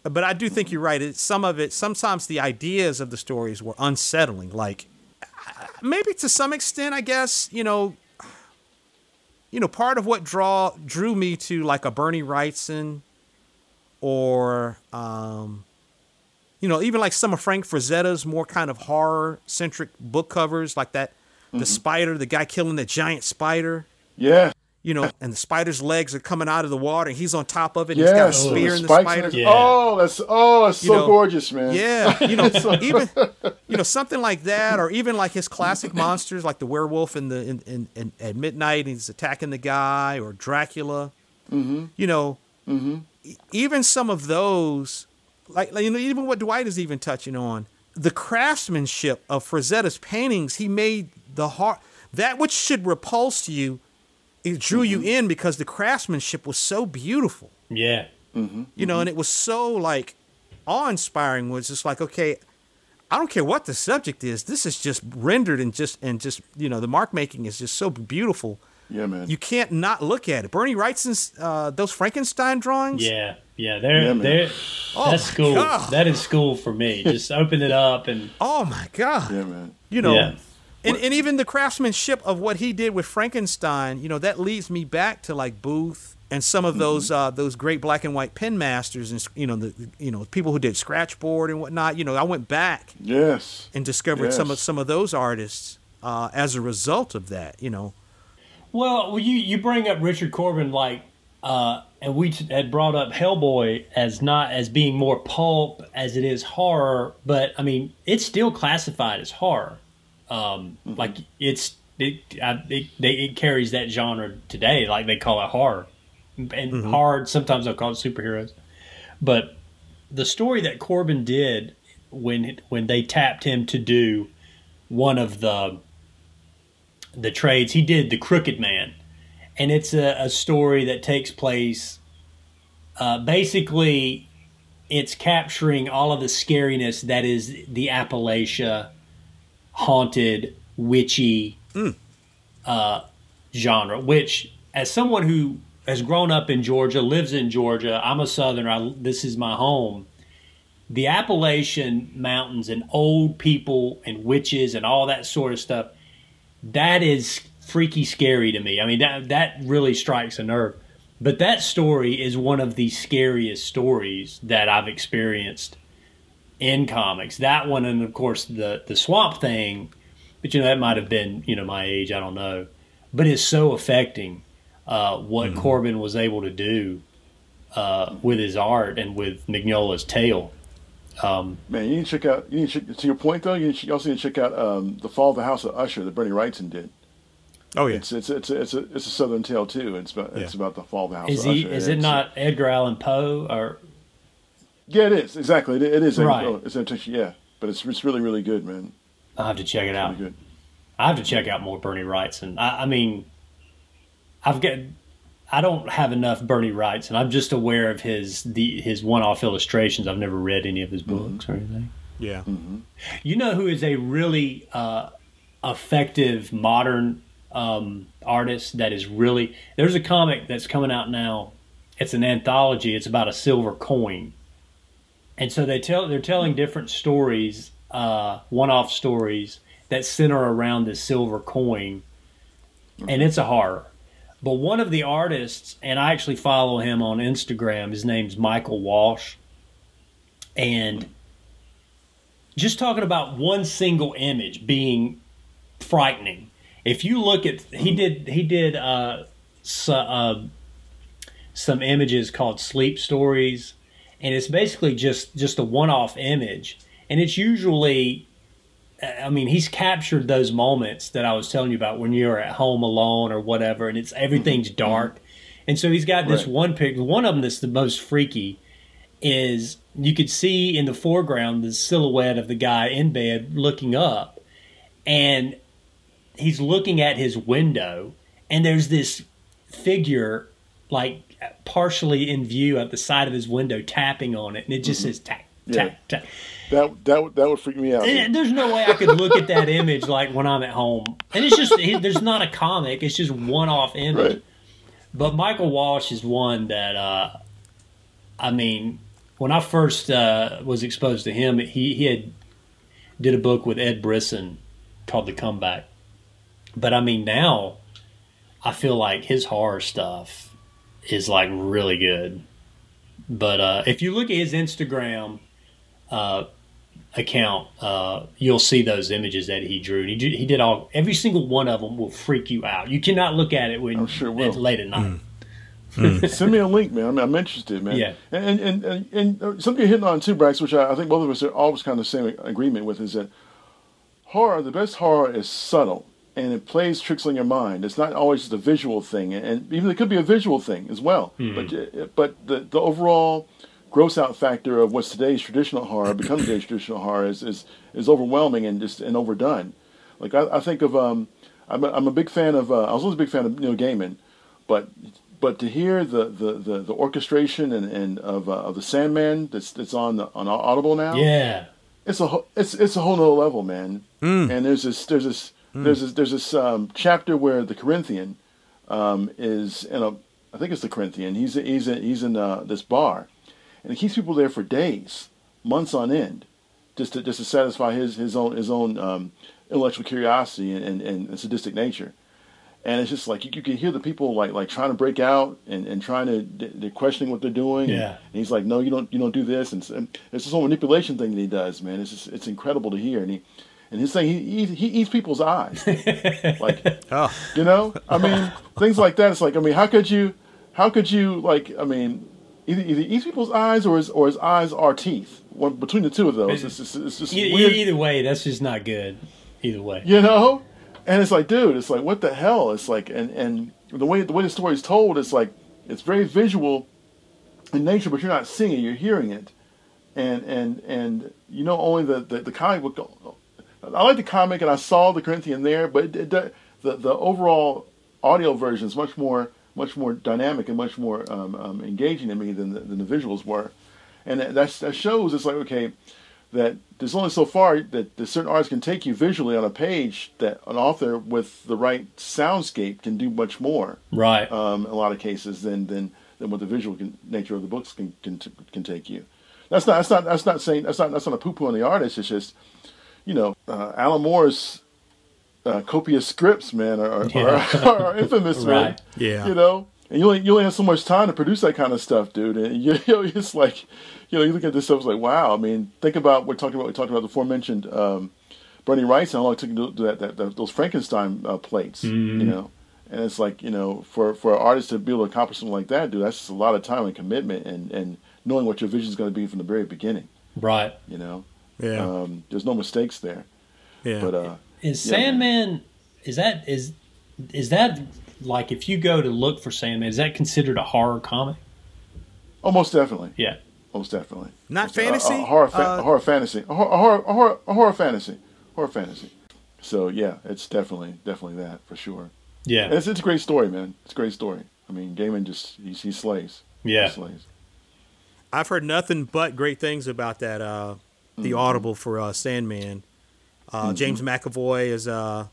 But I do think you're right. It, some of it, sometimes the ideas of the stories were unsettling. Like maybe to some extent, I guess you know, you know, part of what draw drew me to like a Bernie Wrightson or um, you know, even like some of Frank Frazetta's more kind of horror centric book covers, like that, the spider, the guy killing the giant spider, Yeah. You know, and the spider's legs are coming out of the water, and he's on top of it. And he's got a spear the in the spider. Yeah. Oh, that's oh, that's You so know, gorgeous, man. Yeah, you know, even you know something like that, or even like his classic monsters, like the werewolf in the in, in, in at midnight, and he's attacking the guy, or Dracula. Mm-hmm. You know, e- even some of those, like, like, you know, even what Dwight is even touching on, the craftsmanship of Frazetta's paintings. He made the heart that which should repulse you. It drew you in because the craftsmanship was so beautiful Yeah. you know, and it was so like awe-inspiring. Was just like, okay, I don't care what the subject is. This is just rendered and just and just you know, the mark making is just so beautiful. Yeah, man. You can't not look at it. Bernie Wrightson's uh, those Frankenstein drawings. Yeah. Yeah. They're, Yeah, they're, Oh that's school. God. That is school for me. Just open it up and Oh my god. yeah, man. You know. Yeah. And, and even the craftsmanship of what he did with Frankenstein, you know, that leads me back to like Booth and some of those uh, those great black and white pen masters and you know the you know people who did scratchboard and whatnot. You know, I went back Yes. and discovered some of some of those artists uh, as a result of that. You know, Well, well, you you bring up Richard Corbin like, uh, and we had brought up Hellboy as not as being more pulp as it is horror, but I mean it's still classified as horror. Um, Like it's it, I, it they, it carries that genre today. Like they call it horror, and hard sometimes they'll call it superheroes. But the story that Corbin did when when they tapped him to do one of the the trades. He did the Crooked Man, and it's a, a story that takes place. Uh, basically, it's capturing all of the scariness that is the Appalachia haunted, witchy uh, genre. Which, as someone who has grown up in Georgia, lives in Georgia, I'm a Southerner. I, this is my home the Appalachian Mountains and old people and witches and all that sort of stuff, that is freaky scary to me. I mean, that that really strikes a nerve. But that story is one of the scariest stories that I've experienced in comics. That one, and of course the the Swamp Thing, but you know that might have been you know my age. I don't know, but it's so affecting uh, what Corbin was able to do uh, with his art and with Mignola's tale. Um, Man, you need to check out. You need to, check, to your point though. You, need to, you also need to check out um, the Fall of the House of Usher that Bernie Wrightson did. oh yeah, It's it's it's a, it's a it's a Southern tale too. It's about it's about the Fall of the House Is of he? Usher. Is it It's- not Edgar Allan Poe or? Yeah, it is exactly. It, it is. Right. Oh, It's intention. Yeah, but it's it's really really good, man. I have to check it out. Really good. I have to check out more Bernie Wrightson. I, I mean, I've got. I don't have enough Bernie Wrights, and I'm just aware of his the his one-off illustrations. I've never read any of his books or anything. Yeah. You know who is a really uh, effective modern um, artist that is really there's a comic that's coming out now. It's an anthology. It's about a silver coin, and so they tell they're telling different stories, uh, one-off stories that center around this silver coin, and it's a horror. But one of the artists, and I actually follow him on Instagram. His name's Michael Walsh, and just talking about one single image being frightening. If you look at he did he did uh, so, uh, some images called sleep stories, and it's basically just just a one off image, and it's usually. I mean, he's captured those moments that I was telling you about when you're at home alone or whatever, and it's everything's mm-hmm. dark, and so he's got this Right. one picture. One of them that's the most freaky is you could see in the foreground the silhouette of the guy in bed looking up and he's looking at his window and there's this figure like partially in view at the side of his window tapping on it and it just says tap tap Yeah. tap That that would- that would freak me out. and there's no way I could look at that image like when I'm at home and it's just there's not a comic it's just one off image Right. but Michael Walsh is one that uh, I mean, when I first uh, was exposed to him, he he had did a book with Ed Brisson called The Comeback. But I mean, now I feel like his horror stuff is like really good. But uh, if you look at his Instagram uh, account, uh, you'll see those images that he drew. And he did, he did all every single one of them will freak you out. You cannot look at it when I'm sure will. at late at night. Send me a link, man. I'm, I'm interested, man. Yeah. And and and, and uh, something you're hitting on too, Brax, which I, I think both of us are always kind of the same agreement with, is that horror, the best horror is subtle and it plays tricks on your mind. It's not always just a visual thing, and even it could be a visual thing as well. But uh, but the the overall gross out factor of what's today's traditional horror becomes today's traditional horror is, is is overwhelming and just and overdone. Like I, I think of um, I'm a, I'm a big fan of uh, I was always a big fan of Neil Gaiman, but but to hear the the, the, the orchestration and, and of uh, of the Sandman that's that's on the, on Audible now Yeah. it's a whole- it's it's a whole nother level, man. And there's this there's this there's this there's this um, chapter where the Corinthian um, is in a I think it's the Corinthian. He's he's in, he's in uh, this bar, and he keeps people there for days, months on end, just to just to satisfy his his own his own um, intellectual curiosity and, and, and sadistic nature. And it's just like you, you can hear the people like like trying to break out and, and trying to they're questioning what they're doing. Yeah. And he's like, no, you don't you don't do this. And, and it's this whole manipulation thing that he does, man. It's just it's incredible to hear. And he and he's saying he he, he eats people's eyes, like Oh, you know. I mean things like that. It's like I mean how could you how could you like I mean either either eats people's eyes or his or his eyes are teeth. One between the two of those, it's just it's just E- weird. Either way, that's just not good. Either way. you know and it's like dude it's like what the hell it's like and and the way the way the story is told it's like it's very visual in nature but you're not seeing it you're hearing it and and and you know only the the, the comic book i like the comic and i saw the corinthian there but it, it, the the overall audio version is much more much more dynamic and much more um, um, engaging to me than the, than the visuals were and that, that shows it's like okay that there's only so far that the certain artists can take you visually on a page that an author with the right soundscape can do much more Right. um, in a lot of cases than than, than what the visual can, nature of the books can, can can take you. That's not that's not that's not saying that's not that's not a poo poo on the artist. It's just you know uh, Alan Moore's uh, copious scripts, man, are are, Yeah. are, are infamous, man. Yeah. you know. And you only you only have so much time to produce that kind of stuff, dude. And you, you know, it's like, you know, you look at this stuff, it's like, wow. I mean, think about we're talking about we talked about the aforementioned um, Bernie Rice and how long it took to do that, that, that those Frankenstein uh, plates, you know. And it's like, you know, for for an artist to be able to accomplish something like that, dude, that's just a lot of time and commitment, and and knowing what your vision is going to be from the very beginning, right. you know. Yeah, Um, there's no mistakes there, yeah. but uh, Is Yeah, man. Sandman? Is that is is that like if you go to look for Sandman? Is that considered a horror comic? oh, most definitely, Yeah. most definitely. Not It's a- fantasy? A, a horror, fa- Uh, a horror fantasy. A horror, a horror, a horror, fantasy. Horror fantasy. So yeah, it's definitely, definitely that for sure. And Yeah. it's, it's a great story, man. It's a great story. I mean, Gaiman just he, he slays. Yeah. He slays. I've heard nothing but great things about that uh, the Audible for uh, Sandman. Uh, James McAvoy is uh,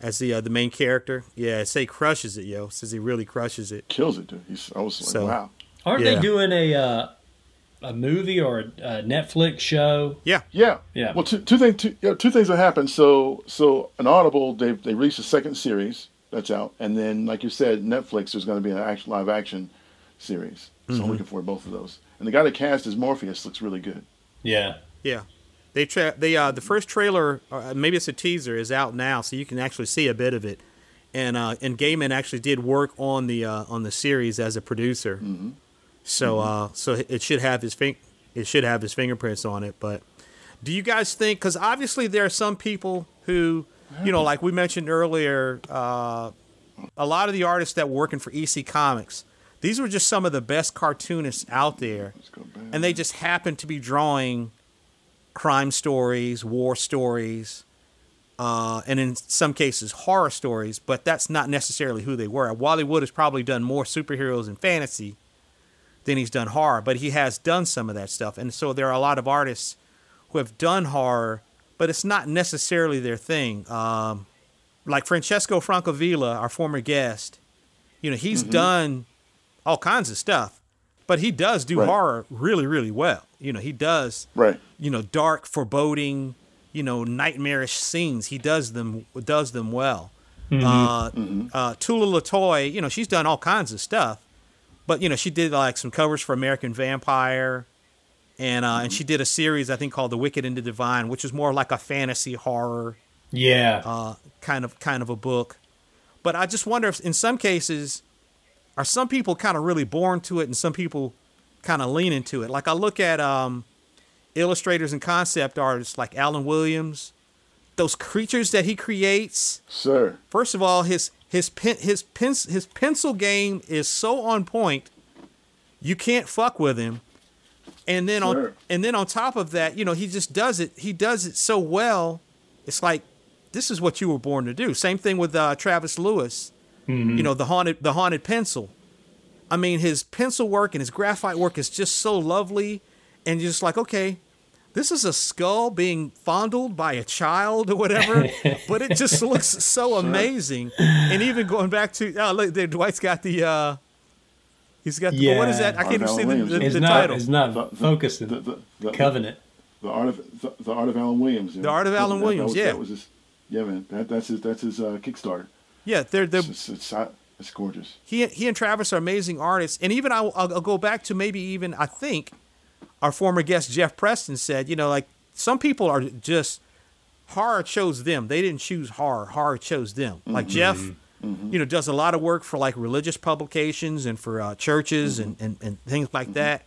as the uh, the main character. Yeah, say crushes it, yo. Says he really crushes it. Kills it, dude. He's, I was like, So- wow. Aren't Yeah. they doing a uh, a movie or a, a Netflix show? Yeah, Yeah, Yeah. Well, two, two things. Two, yeah, two things that happened. So, so an Audible, they they released a second series that's out, and then, like you said, Netflix. There's going to be an action live action series. So Mm-hmm. I'm looking for both of those. And the guy that cast as Morpheus looks really good. Yeah. yeah. They tra- they uh, the first trailer, uh, maybe it's a teaser, is out now, so you can actually see a bit of it. And uh, and Gaiman actually did work on the uh, on the series as a producer. So uh, so it should have his fin- it should have his fingerprints on it. But do you guys think? Because obviously there are some people who, you know, like we mentioned earlier, uh, a lot of the artists that were working for EC Comics, these were just some of the best cartoonists out there, Let's go back. and they just happened to be drawing crime stories, war stories. Uh, and in some cases horror stories, but that's not necessarily who they were. Wally Wood has probably done more superheroes and fantasy than he's done horror, but he has done some of that stuff. And so there are a lot of artists who have done horror, but it's not necessarily their thing. Um, like Francesco Francavilla, our former guest, you know, he's done all kinds of stuff, but he does do Right. horror really, really well. You know, he does right. you know, dark, foreboding, you know, nightmarish scenes. He does them does them well. Uh, uh, Tula Lotay, you know, she's done all kinds of stuff, but you know, she did like some covers for American Vampire, and uh, and she did a series I think called The Wicked and the Divine, which is more like a fantasy horror Yeah. uh, kind of kind of a book. But I just wonder if in some cases are some people kind of really born to it and some people kind of lean into it. Like I look at um, illustrators and concept artists like Allen Williams, those creatures that he creates. Sir. First of all, his his pen his pen his pencil game is so on point. You can't fuck with him. And then on and then on top of that, you know, he just does it. He does it so well. It's like this is what you were born to do. Same thing with uh, Travis Louie. You know, the haunted the haunted pencil. I mean, his pencil work and his graphite work is just so lovely, and you're just like, okay, this is a skull being fondled by a child or whatever, but it just looks so amazing. And even going back to, oh, look, there, Dwight's got the, uh, he's got, the, what is that? I can't even see the, Williams. the, it's the not. title. It's not The- the- focusing. The, the, the, Covenant. The art of the, the art of Allen Williams. yeah. The Art of That- Alan that- Williams, That was, yeah. That was his, yeah, man. That, that's his. That's his uh, Kickstarter. Yeah, they're, they're, It's, it's, it's, uh, it's gorgeous. he he and Travis are amazing artists, and even I'll, I'll, I'll go back to maybe even I think our former guest Jeff Preston said, you know, like some people are just horror chose them. They didn't choose horror. Horror chose them. Like mm-hmm. Jeff, mm-hmm. you know, does a lot of work for like religious publications and for uh, churches mm-hmm. and, and and things like that.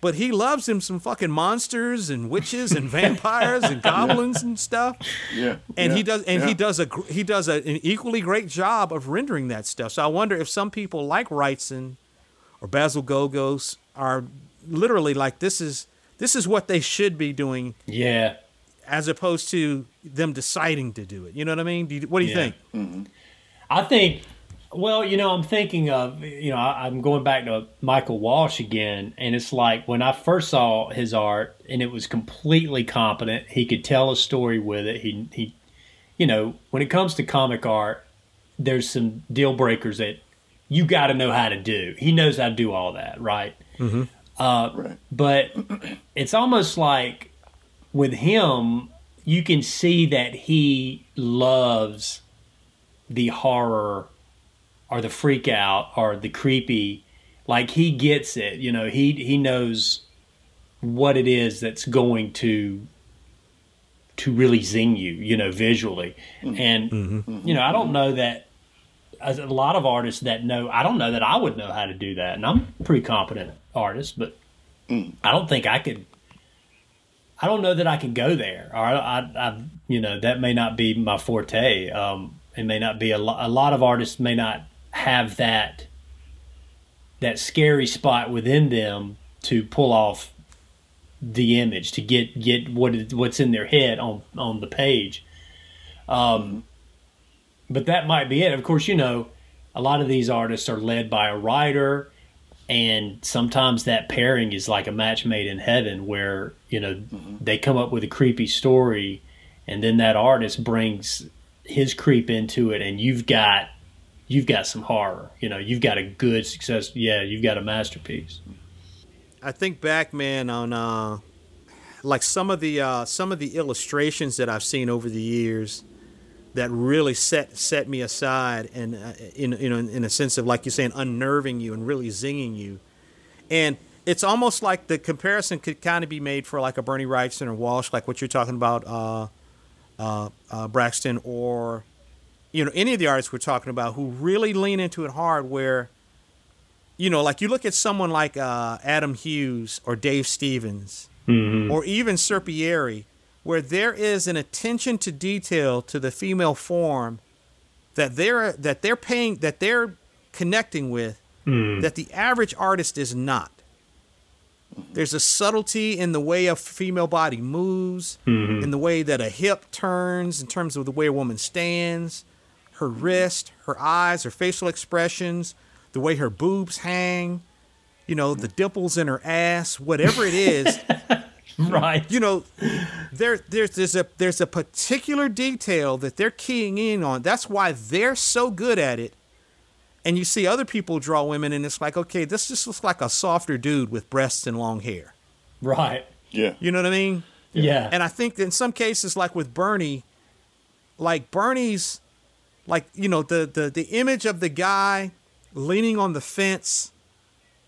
But he loves him some fucking monsters and witches and vampires and goblins and stuff Yeah. and yeah, he does and yeah. he does a he does a, an equally great job of rendering that stuff. So I wonder if some people like Wrightson or Basil Gogos are literally like this is this is what they should be doing Yeah. as opposed to them deciding to do it. You know what I mean? Do you, what do you Yeah. think? Mm-hmm. I think, well, you know, I'm thinking of, you know, I, I'm going back to Michael Walsh again, and it's like when I first saw his art, and it was completely competent. He could tell a story with it. He, he, you know, when it comes to comic art, there's some deal breakers that you got to know how to do. He knows how to do all that, right? Uh, Right. but it's almost like with him, you can see that he loves the horror or the freak out or the creepy. Like he gets it, you know, he he knows what it is that's going to to really zing you, you know, visually. Mm-hmm. And mm-hmm. you know, I don't know that as a lot of artists that know I don't know that I would know how to do that. And I'm a pretty competent artist, but mm. I don't think I could I don't know that I can go there. Or I, I, I you know, that may not be my forte. Um, it may not be a, lo- a lot of artists may not have that that scary spot within them to pull off the image to get get what is, what's in their head on on the page. Um, but that might be it. Of course, you know, a lot of these artists are led by a writer and sometimes that pairing is like a match made in heaven where you know mm-hmm. they come up with a creepy story and then that artist brings his creep into it and you've got you've got some horror you know you've got a good success yeah you've got a masterpiece. I think back man on uh like some of the uh some of the illustrations that i've seen over the years that really set set me aside and uh, in you know in, a sense of like you're saying unnerving you and really zinging you. And it's almost like the comparison could kind of be made for like a Bernie Wrightson or Walsh like what you're talking about uh, uh, uh, Braxton or you know any of the artists we're talking about who really lean into it hard where you know like you look at someone like uh, Adam Hughes or Dave Stevens mm-hmm. or even Serpieri where there is an attention to detail to the female form that they're that they're paying that they're connecting with mm. that the average artist is not. There's a subtlety in the way a female body moves, mm-hmm. in the way that a hip turns, in terms of the way a woman stands, her wrist, her eyes, her facial expressions, the way her boobs hang, you know, the dimples in her ass, whatever it is. right. You know, there there's there's a there's a particular detail that they're keying in on. That's why they're so good at it. And you see other people draw women, and it's like, okay, this just looks like a softer dude with breasts and long hair. Right. Yeah. You know what I mean? Yeah. And I think in some cases, like with Bernie, like Bernie's, like you know, the the the image of the guy leaning on the fence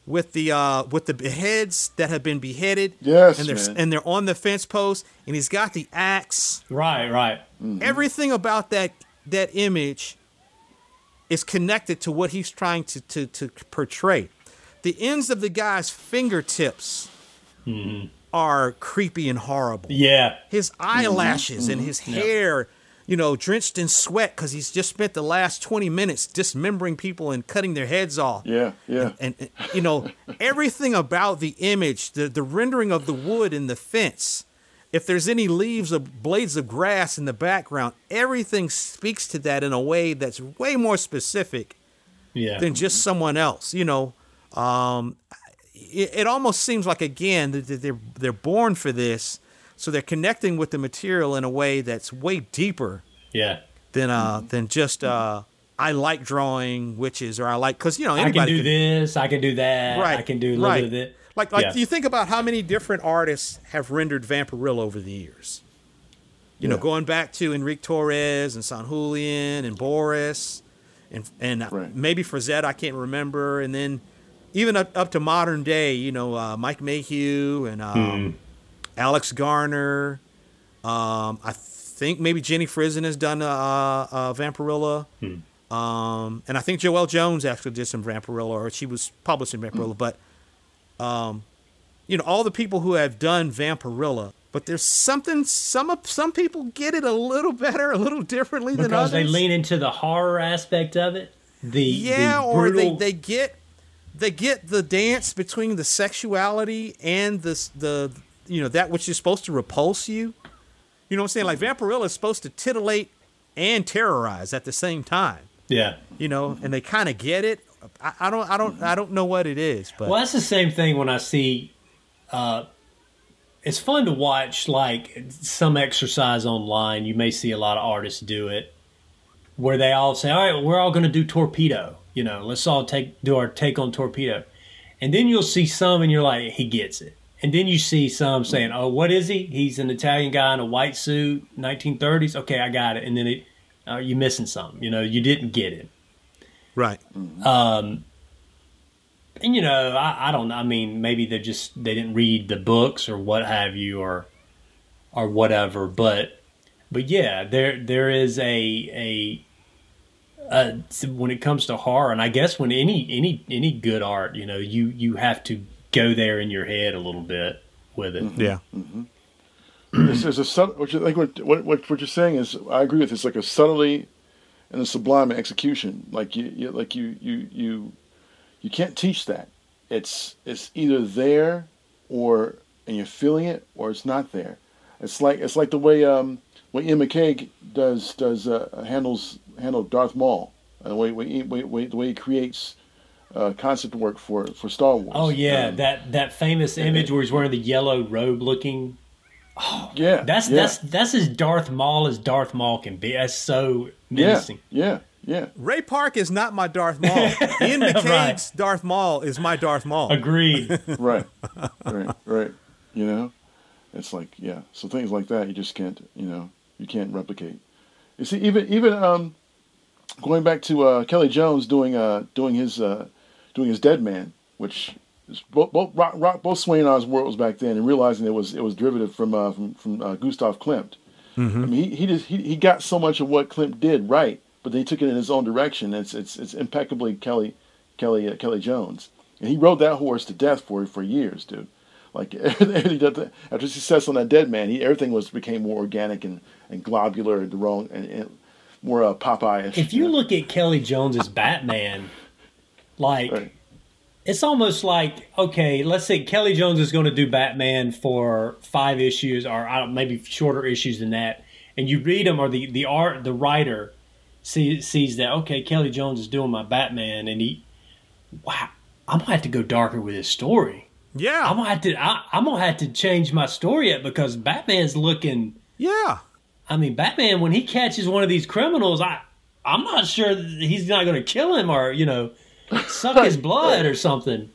with the uh with the beheads that have been beheaded. Yes, and they're man. and they're on the fence post, and he's got the axe. Right, right. Mm-hmm. Everything about that that image is connected to what he's trying to to, to portray. The ends of the guy's fingertips mm-hmm. are creepy and horrible. Yeah, his eyelashes mm-hmm. and his hair you know, drenched in sweat because he's just spent the last 20 minutes dismembering people and cutting their heads off. Yeah, yeah. And, and, and you know, everything about the image, the, the rendering of the wood in the fence, if there's any leaves or blades of grass in the background, everything speaks to that in a way that's way more specific yeah. than just someone else. You know, um, it, it almost seems like, again, that they're, they're born for this so they're connecting with the material in a way that's way deeper. Yeah. Than uh than just uh I like drawing witches or I like because you know anybody I can do this, I can do that, right? I can do a little right. bit of it. Like like yeah. you think about how many different artists have rendered Vampirella over the years. You yeah. know, going back to Enrique Torres and Sanjulian and Boris and and right. maybe Frazetta, I can't remember, and then even up, up to modern day, you know, uh, Mike Mayhew and um, mm. Alex Garner. Um, I think maybe Jenny Frison has done a, a Vampirella. Hmm. Um, and I think Joelle Jones actually did some Vampirella, or she was publishing Vampirella. Hmm. But, um, you know, all the people who have done Vampirella, but there's something some some people get it a little better, a little differently because than others. Because they lean into the horror aspect of it. The yeah, the or they, they get they get the dance between the sexuality and the the you know that which is supposed to repulse you. You know what I'm saying? Like Vampirella is supposed to titillate and terrorize at the same time. Yeah. You know, and they kind of get it. I, I, don't. I don't. I don't know what it is. But well, that's the same thing when I see. Uh, it's fun to watch like some exercise online. You may see a lot of artists do it, where they all say, "All right, we're all going to do torpedo." You know, let's all take do our take on torpedo, and then you'll see some, and you're like, "He gets it." And then you see some saying, "Oh, what is he? He's an Italian guy in a white suit, 1930s." Okay, I got it. And then it, uh, you're missing something. You know, you didn't get it. Right. Um, and you know, I, I don't know. I mean, maybe they just they didn't read the books or what have you, or or whatever. But but yeah, there there is a a uh, when it comes to horror, and I guess when any any any good art, you know, you you have to go there in your head a little bit with it. Mm-hmm. Yeah. Mm-hmm. this is a subtle. What you like? What, what what you're saying is, I agree with. It's like a subtlety and a sublime execution. Like you, you like you you you you can't teach that. It's it's either there or and you're feeling it or it's not there. It's like it's like the way um when Ian McCaig does does uh, handles handle Darth Maul, uh, the way, way, way, way the way he creates uh, concept work for for Star Wars. Oh yeah, Um, that that famous image where he's wearing the yellow robe looking. yeah, That's yeah, that's that's as Darth Maul as Darth Maul can be. That's so yeah, menacing. yeah, yeah. yeah. Ray Park is not my Darth Maul. Ian McCaig's Right. Darth Maul is my Darth Maul. Agreed. right, right, right. You know, it's like yeah. So things like that you just can't, you know, you can't replicate. You see, even even um, going back to uh, Kelly Jones doing uh doing his uh doing his Dead Man, which is both both rock, rock, both Swain and Oz worlds back then, and realizing it was it was derivative from uh, from from uh, Gustav Klimt. I mean, he he just he, he got so much of what Klimt did right, but then he took it in his own direction. It's it's it's impeccably Kelly Kelly uh, Kelly Jones, and he rode that horse to death for for years, dude. Like everything he did after success on that Dead Man, he everything was became more organic and, and globular and the wrong and, and more uh, Popeye-ish. if you know? look at Kelly Jones's Batman, like Right. it's almost like okay, let's say Kelly Jones is going to do Batman for five issues, or I don't, maybe shorter issues than that, and you read them, or the the art the writer sees sees that okay, Kelly Jones is doing my Batman, and he, wow, I'm gonna have to go darker with his story. Yeah. I'm gonna have to I, I'm gonna have to change my story up because Batman's looking. yeah. I mean, Batman when he catches one of these criminals, I I'm not sure that he's not going to kill him or you know suck his blood or something.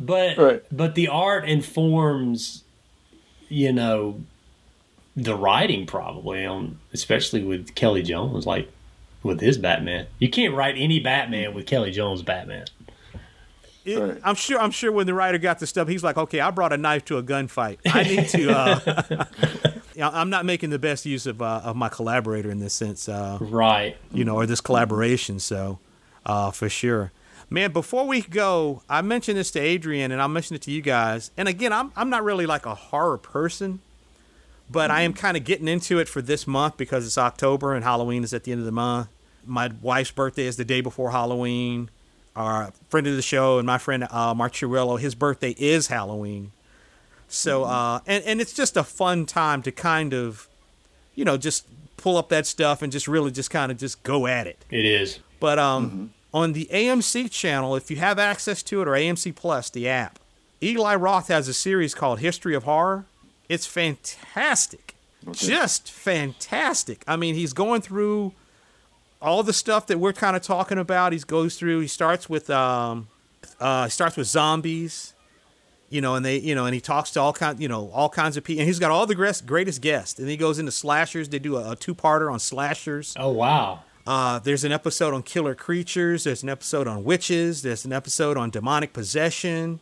But Right. but the art informs, you know, the writing probably on especially with Kelly Jones, like with his Batman. You can't write any Batman with Kelly Jones Batman. It- Right. I'm sure. I'm sure when the writer got the stuff, he's like, "Okay, I brought a knife to a gunfight. I need to." Uh, I'm not making the best use of uh, of my collaborator in this sense, uh, Right. you know, or this collaboration. So, uh, for sure, man. Before we go, I mentioned this to Adrian, and I'll mention it to you guys. And again, I'm I'm not really like a horror person, but I am kind of getting into it for this month because it's October and Halloween is at the end of the month. My wife's birthday is the day before Halloween. Our friend of the show and my friend uh, Mark Chirillo, his birthday is Halloween. So, uh, and, and it's just a fun time to kind of, you know, just pull up that stuff and just really just kind of just go at it. It is. But um, on the AMC channel, if you have access to it or AMC Plus, the app, Eli Roth has a series called History of Horror. It's fantastic. Just fantastic. I mean, he's going through all the stuff that we're kind of talking about. He goes through. He starts with um, uh, he starts with zombies, you know, and they, you know, and he talks to all kind, you know, all kinds of people. And he's got all the greatest, greatest guests. And he goes into slashers. They do a, a two-parter on slashers. Oh wow. Uh, there's an episode on killer creatures. There's an episode on witches. There's an episode on demonic possession.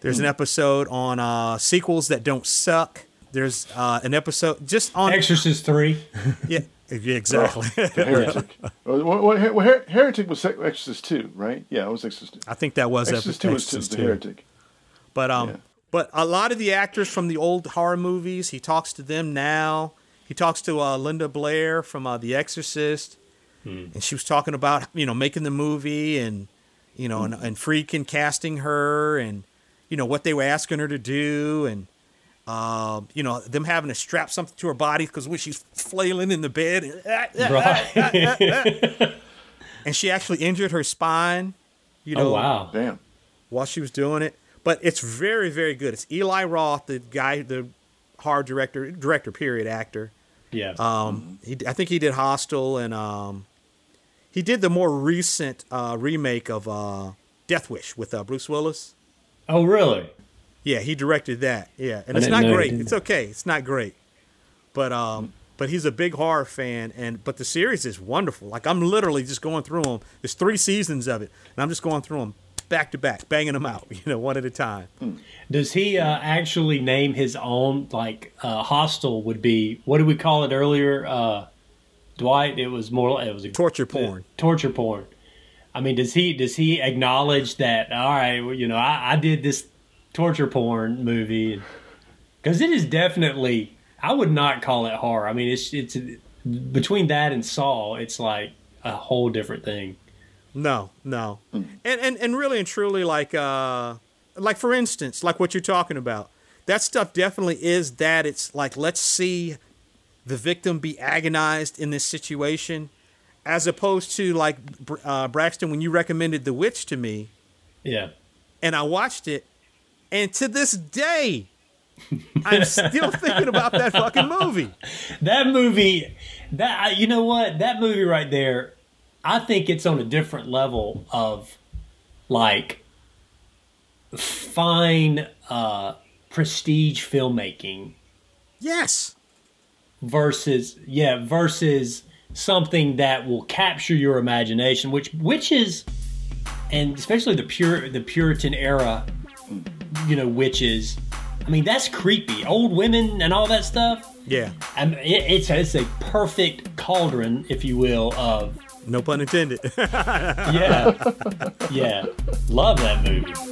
There's an episode on uh, sequels that don't suck. There's uh, an episode just on Exorcist three. yeah, yeah, exactly. The Heretic. well, well, well, Her- Her- Heretic was Sec- Exorcist 2, right? Yeah, it was Exorcist 2. I think that was Exorcist epi- 2 was Exorcist the. Heretic. But um, Yeah. but a lot of the actors from the old horror movies, he talks to them now. He talks to uh, Linda Blair from uh, The Exorcist, Hmm. and she was talking about you know making the movie and you know and, and Friedkin casting her and you know what they were asking her to do and. Um, you know them having to strap something to her body because when she's flailing in the bed, eh, eh, eh, Right. and she actually injured her spine. You oh, know, oh wow. Damn. while she was doing it. But it's very, very good. It's Eli Roth, the guy, the horror director, director, period, actor. Yeah. Um, he, I think he did Hostel, and um, he did the more recent uh, remake of uh, Death Wish with uh, Bruce Willis. oh really? Yeah, he directed that. Yeah, and I it's not great. It's okay. It's not great, but um, but he's a big horror fan, and but the series is wonderful. Like I'm literally just going through them. There's three seasons of it, and I'm just going through them back to back, banging them out, you know, one at a time. Does he uh, actually name his own like uh, hostel would be what did we call it earlier? Uh, Dwight. It was more. It was a Torture porn. Torture porn. I mean, does he does he acknowledge that? All right, well, you know, I, I did this torture porn movie because it is definitely. I would not call it horror. I mean, it's it's between that and Saw, it's like a whole different thing. No, no. And, and and really and truly like uh like for instance, like what you're talking about. That stuff definitely is that it's like let's see the victim be agonized in this situation as opposed to like uh, Braxton when you recommended The Witch to me, Yeah. And I watched it, and to this day, I'm still thinking about that fucking movie. That movie, that you know what? That movie right there, I think it's on a different level of like fine uh prestige filmmaking Yes. Versus yeah versus something that will capture your imagination which which is and especially the pure the puritan era you know witches. I mean that's creepy. Old women and all that stuff. Yeah. I mean, it, it's it's a perfect cauldron if you will of No pun intended. yeah. Yeah. Love that movie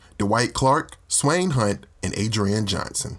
Dwight Clark, Swain Hunt, and Adrian Johnson.